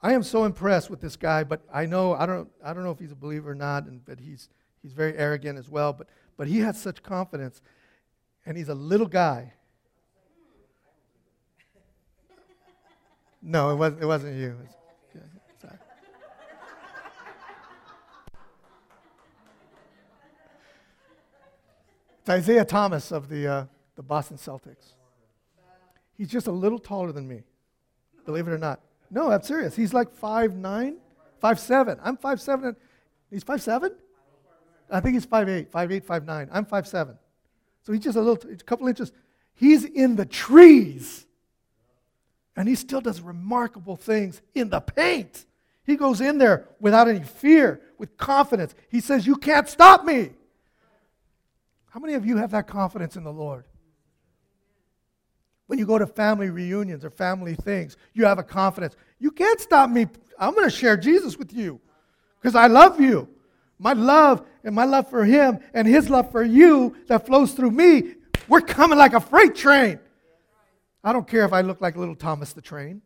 I am so impressed with this guy, but I know I don't I don't know if he's a believer or not, and but he's he's very arrogant as well. But but he has such confidence and he's a little guy. No, it wasn't, it wasn't you. It was, sorry. It's Isaiah Thomas of the, uh, the Boston Celtics. He's just a little taller than me, believe it or not. No, I'm serious. He's like 5'9", 5'7". I'm 5'7". He's 5'7"? I think he's 5'8", 5'8", 5'9". I'm 5'7". So he's just a little, a couple inches. He's in the trees. And he still does remarkable things in the paint. He goes in there without any fear, with confidence. He says, You can't stop me. How many of you have that confidence in the Lord? When you go to family reunions or family things, you have a confidence. You can't stop me. I'm going to share Jesus with you because I love you. My love and my love for him and his love for you that flows through me, we're coming like a freight train. I don't care if I look like little Thomas the train.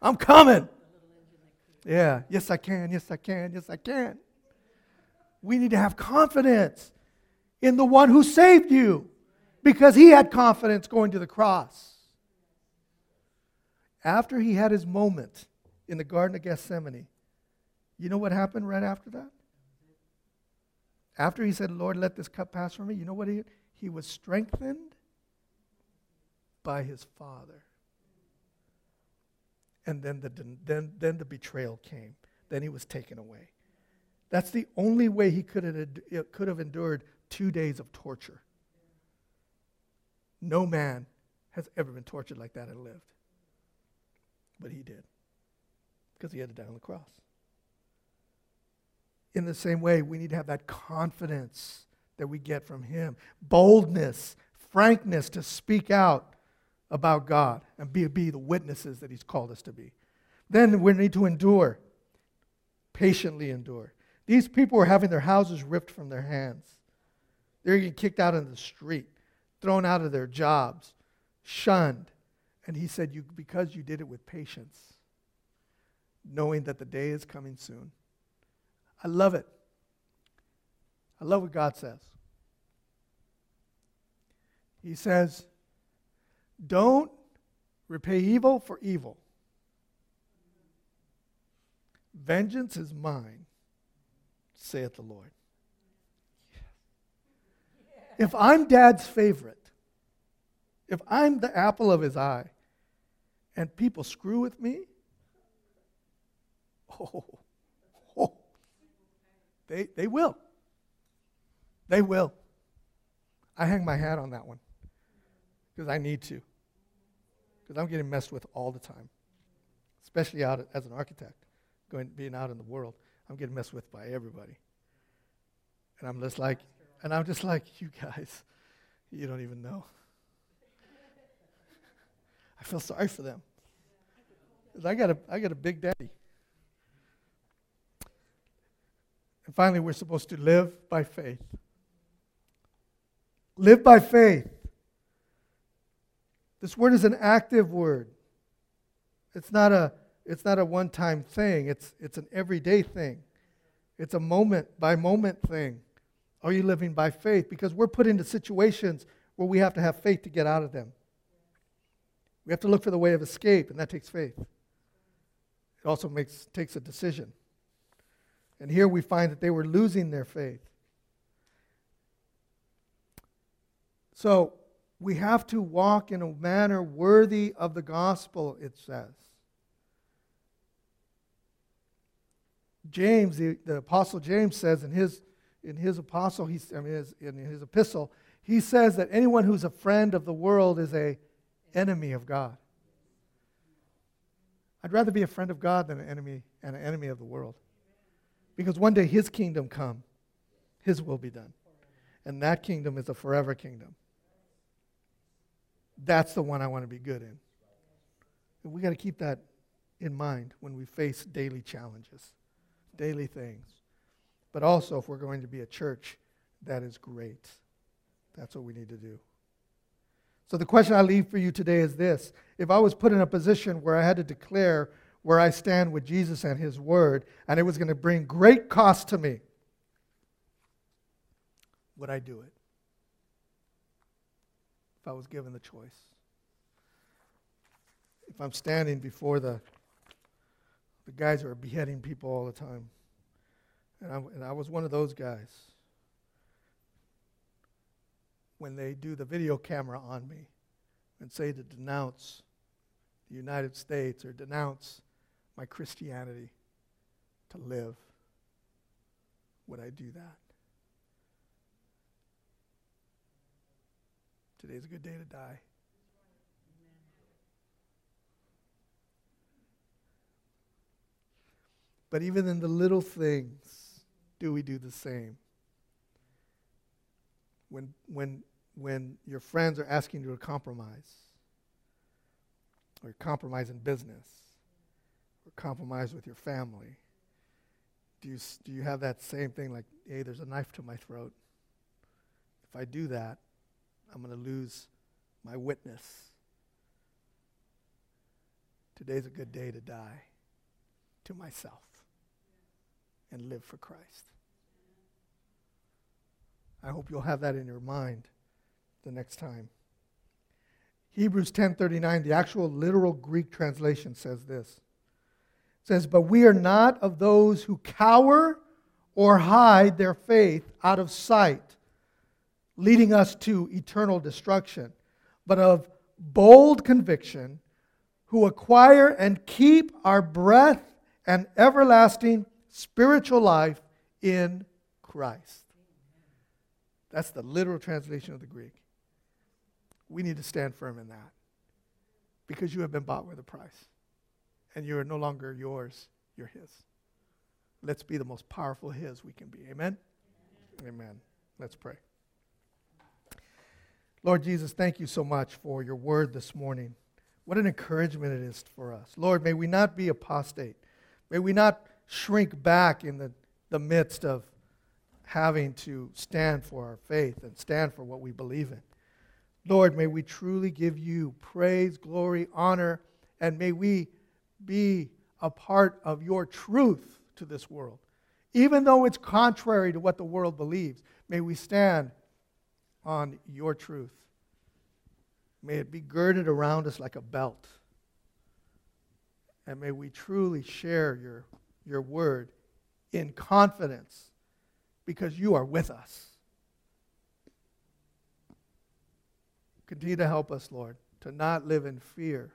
I'm coming. Yeah, yes, I can. Yes, I can. Yes, I can. We need to have confidence in the one who saved you because he had confidence going to the cross. After he had his moment in the Garden of Gethsemane, you know what happened right after that? After he said, Lord, let this cup pass from me, you know what he? He was strengthened by his Father. And then the, then, then the betrayal came. Then he was taken away. That's the only way he could have, could have endured two days of torture. No man has ever been tortured like that and lived. But he did. Because he had to die on the cross in the same way, we need to have that confidence that we get from Him boldness, frankness to speak out about God and be, be the witnesses that He's called us to be. Then we need to endure, patiently endure. These people were having their houses ripped from their hands. They're getting kicked out in the street, thrown out of their jobs, shunned. And he said, you, Because you did it with patience, knowing that the day is coming soon. I love it. I love what God says. He says, Don't repay evil for evil. Vengeance is mine, saith the Lord. If I'm dad's favorite, if I'm the apple of his eye, and people screw with me, [LAUGHS] oh, oh they, they will. They will. I hang my hat on that one because I need to. Because I'm getting messed with all the time, especially out as an architect, going being out in the world. I'm getting messed with by everybody, and I'm just like, and I'm just like, you guys, you don't even know. [LAUGHS] I feel sorry for them. I got a, I got a big daddy. And finally, we're supposed to live by faith. Live by faith. This word is an active word. It's not a, it's not a one time thing, it's, it's an everyday thing. It's a moment by moment thing. Are you living by faith? Because we're put into situations where we have to have faith to get out of them. We have to look for the way of escape, and that takes faith. It also makes, takes a decision. And here we find that they were losing their faith. So we have to walk in a manner worthy of the gospel, it says. James, the, the apostle James says in his, in his apostle, he, I mean, his, in his epistle, he says that anyone who's a friend of the world is a enemy of God. I'd rather be a friend of God than an enemy and an enemy of the world. Because one day his kingdom come, his will be done. And that kingdom is a forever kingdom. That's the one I want to be good in. And we got to keep that in mind when we face daily challenges, daily things. But also, if we're going to be a church that is great, that's what we need to do. So, the question I leave for you today is this If I was put in a position where I had to declare where I stand with Jesus and His Word, and it was going to bring great cost to me, would I do it? If I was given the choice. If I'm standing before the, the guys who are beheading people all the time, and I, and I was one of those guys when they do the video camera on me and say to denounce the United States or denounce my Christianity to live, would I do that? Today's a good day to die. But even in the little things, do we do the same? when, when, when your friends are asking you to compromise, or compromise in business, or compromise with your family? Do you, do you have that same thing like, hey, there's a knife to my throat? If I do that, I'm going to lose my witness. Today's a good day to die to myself and live for Christ. I hope you'll have that in your mind the next time. Hebrews 10:39, the actual literal Greek translation says this. It says, "But we are not of those who cower or hide their faith out of sight, leading us to eternal destruction, but of bold conviction, who acquire and keep our breath and everlasting spiritual life in Christ." That's the literal translation of the Greek. We need to stand firm in that because you have been bought with a price and you are no longer yours, you're His. Let's be the most powerful His we can be. Amen? Amen. Amen. Let's pray. Lord Jesus, thank you so much for your word this morning. What an encouragement it is for us. Lord, may we not be apostate. May we not shrink back in the, the midst of having to stand for our faith and stand for what we believe in. Lord, may we truly give you praise, glory, honor, and may we be a part of your truth to this world. Even though it's contrary to what the world believes, may we stand on your truth. May it be girded around us like a belt. And may we truly share your, your word in confidence because you are with us. Continue to help us, Lord, to not live in fear,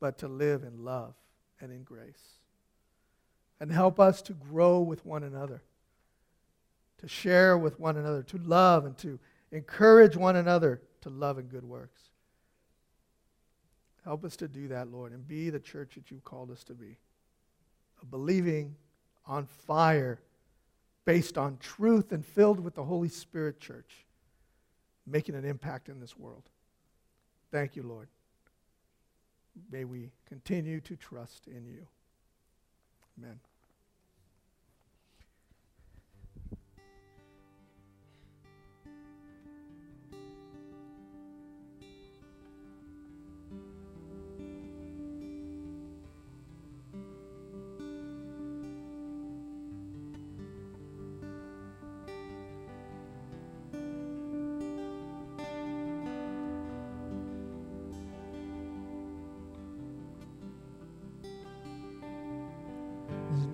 but to live in love and in grace. And help us to grow with one another, to share with one another, to love and to encourage one another to love and good works. Help us to do that, Lord, and be the church that you've called us to be. A believing, on fire, based on truth and filled with the Holy Spirit church, making an impact in this world. Thank you, Lord. May we continue to trust in you. Amen.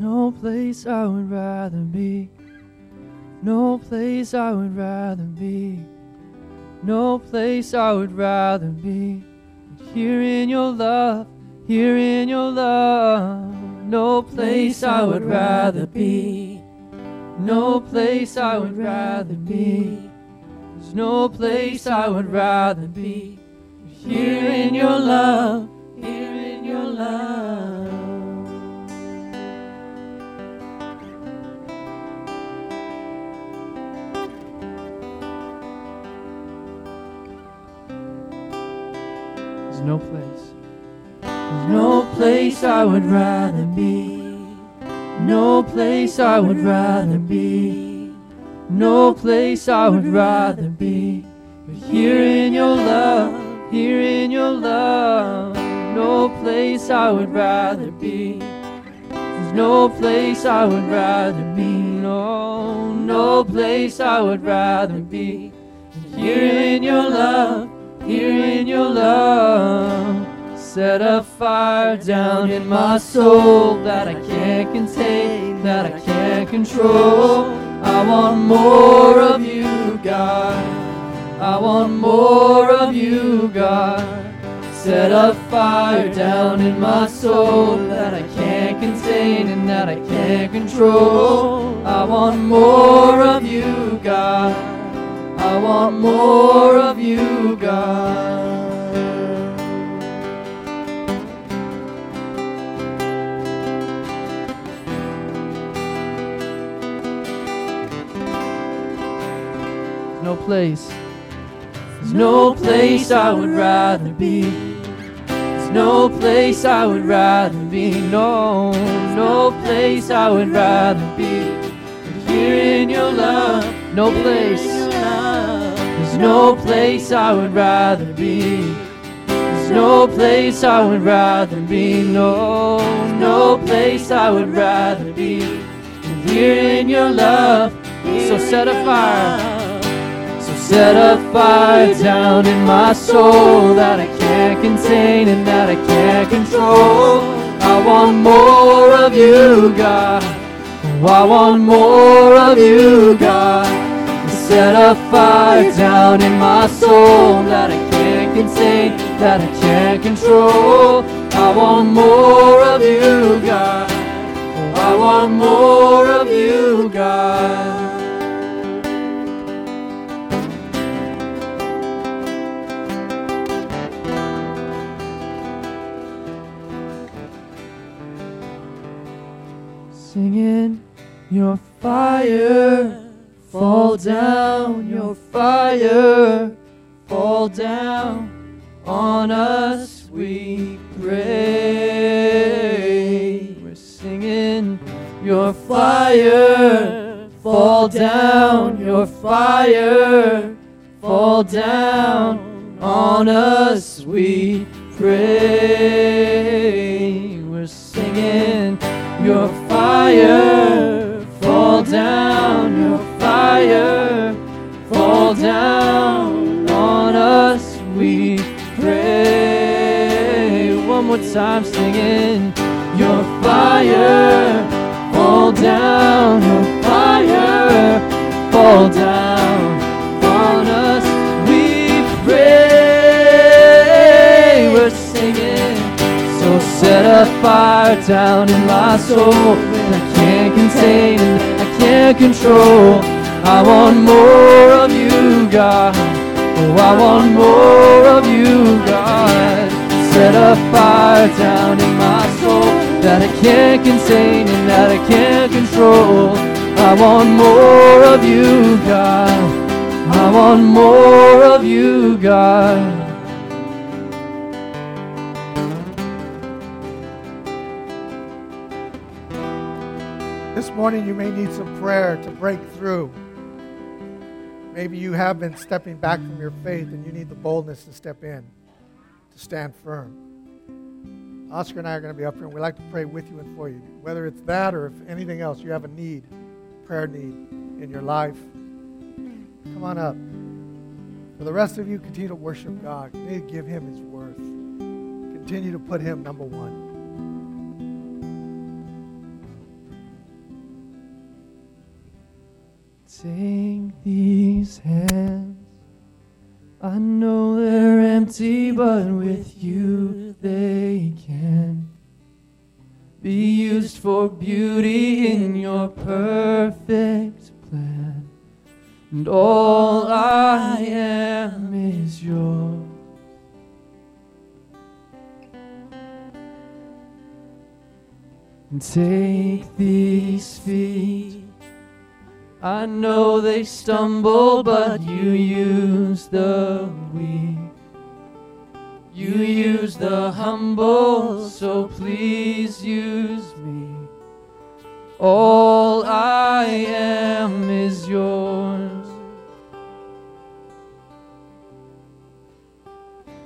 No place I would rather be. No place I would rather be. No place I would rather be. Here in your love, here in your love. No place I would rather be. No place I would rather be. There's no place I would rather be. Here in your love, here in your love. No place. There's no place I would rather be. No place I would rather be. No place I would rather be. But here in your love, here in your love. No place I would rather be. There's no place I would rather be. No, no place I would rather be. Here in your love here in your love. Set a fire down in my soul that I can't contain, that I can't control. I want more of you, God. I want more of you, God. Set a fire down in my soul that I can't contain and that I can't control. I want more of you, God. I want more of you, God. no place. There's no place I would rather be. There's no place I would rather be. No, no place I would rather be. Here in your love, no place There's no place I would rather be. There's no place I would rather be. No, no place I would rather be. Here in your love, so set a fire. So set a fire down in my soul that I can't contain and that I can't control. I want more of you, God. I want more of you, God set a fire down in my soul that I can't contain, that I can't control. I want more of you, God. I want more of you, God. Singing your fire Fall down, your fire, fall down on us, we pray. We're singing, your fire, fall down, your fire, fall down on us, we pray. We're singing, your fire, fall down, your fire, fall down on us, we pray. One more time, singing, your fire, fall down, your fire, fall down on us, we pray. We're singing, so set a fire down in my soul that I can't contain and I can't control. I want more of you, God. Oh, I want more of you, God. Set a fire down in my soul that I can't contain and that I can't control. I want more of you, God. I want more of you, God. This morning, you may need some prayer to break through. Maybe you have been stepping back from your faith and you need the boldness to step in, to stand firm. Oscar and I are going to be up here and we'd like to pray with you and for you. Whether it's that or if anything else, you have a need, prayer need in your life, come on up. For the rest of you, continue to worship God. Continue to give Him His worth. Continue to put Him number one. Take these hands. I know they're empty, but with you they can be used for beauty in your perfect plan. And all I am is yours. And take these feet. I know they stumble, but you use the weak. You use the humble, so please use me. All I am is yours.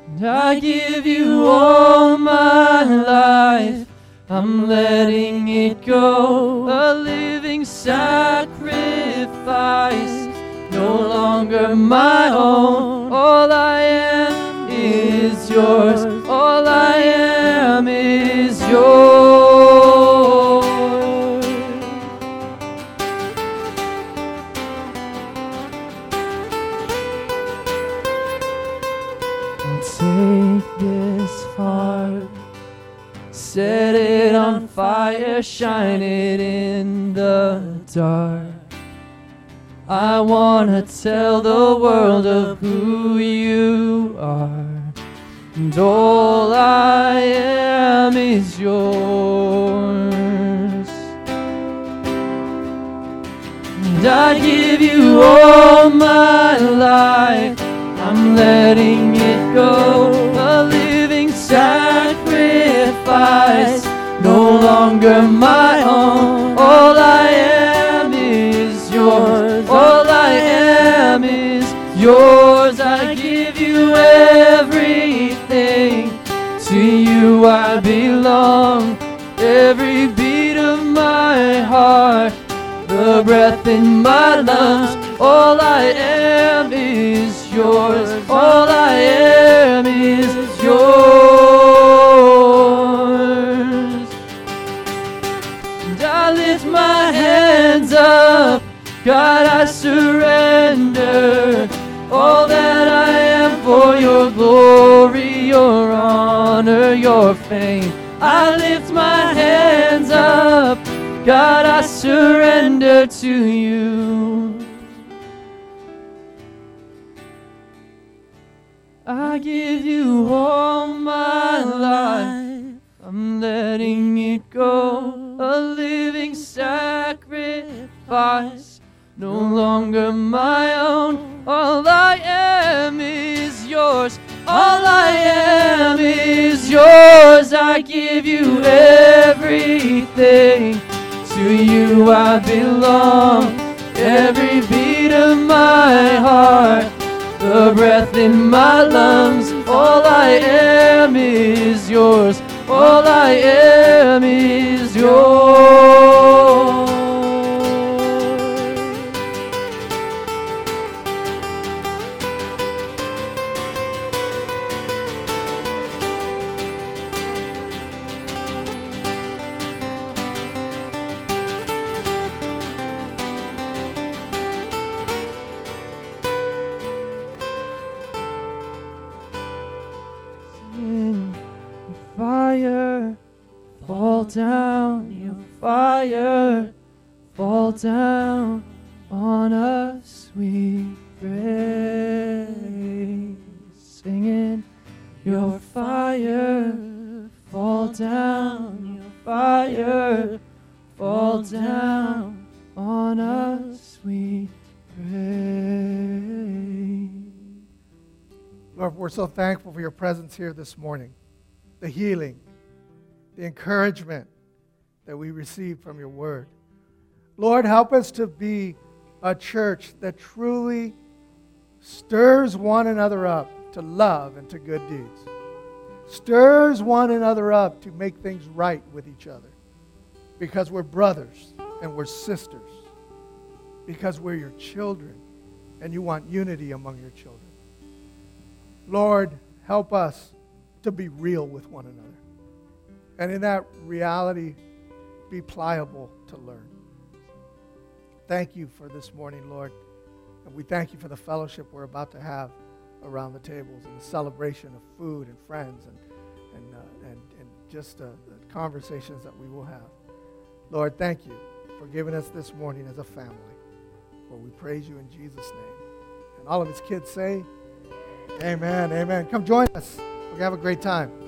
And I give you all my life. I'm letting it go, a living sacrifice, no longer my own. All I am is yours, all I am is yours. It in the dark. I wanna tell the world of who you are. And all I am is yours. And I give you all my life. I'm letting it go, a living sacrifice, no longer my own. All I am is yours, all I am is yours. I give you everything, to you I belong. Every beat of my heart, the breath in my lungs, all I am is yours. All I am is yours. God, I surrender all that I am for your glory, your honor, your fame. I lift my hands up, God, I surrender to you. I give you all my life. I'm letting it go, a living sacrifice, no longer my own. All I am is yours. All I am is yours. I give you everything. To you I belong. Every beat of my heart, the breath in my lungs. All I am is yours. All I am is yours. We're so thankful for your presence here this morning, the healing, the encouragement that we receive from your word. Lord, help us to be a church that truly stirs one another up to love and to good deeds, stirs one another up to make things right with each other because we're brothers and we're sisters, because we're your children and you want unity among your children. Lord, help us to be real with one another. And in that reality, be pliable to learn. Thank you for this morning, Lord. And we thank you for the fellowship we're about to have around the tables and the celebration of food and friends and, and, uh, and, and just uh, the conversations that we will have. Lord, thank you for giving us this morning as a family. For we praise you in Jesus' name. And all of his kids say, Amen. Amen. Come join us. We're going to have a great time.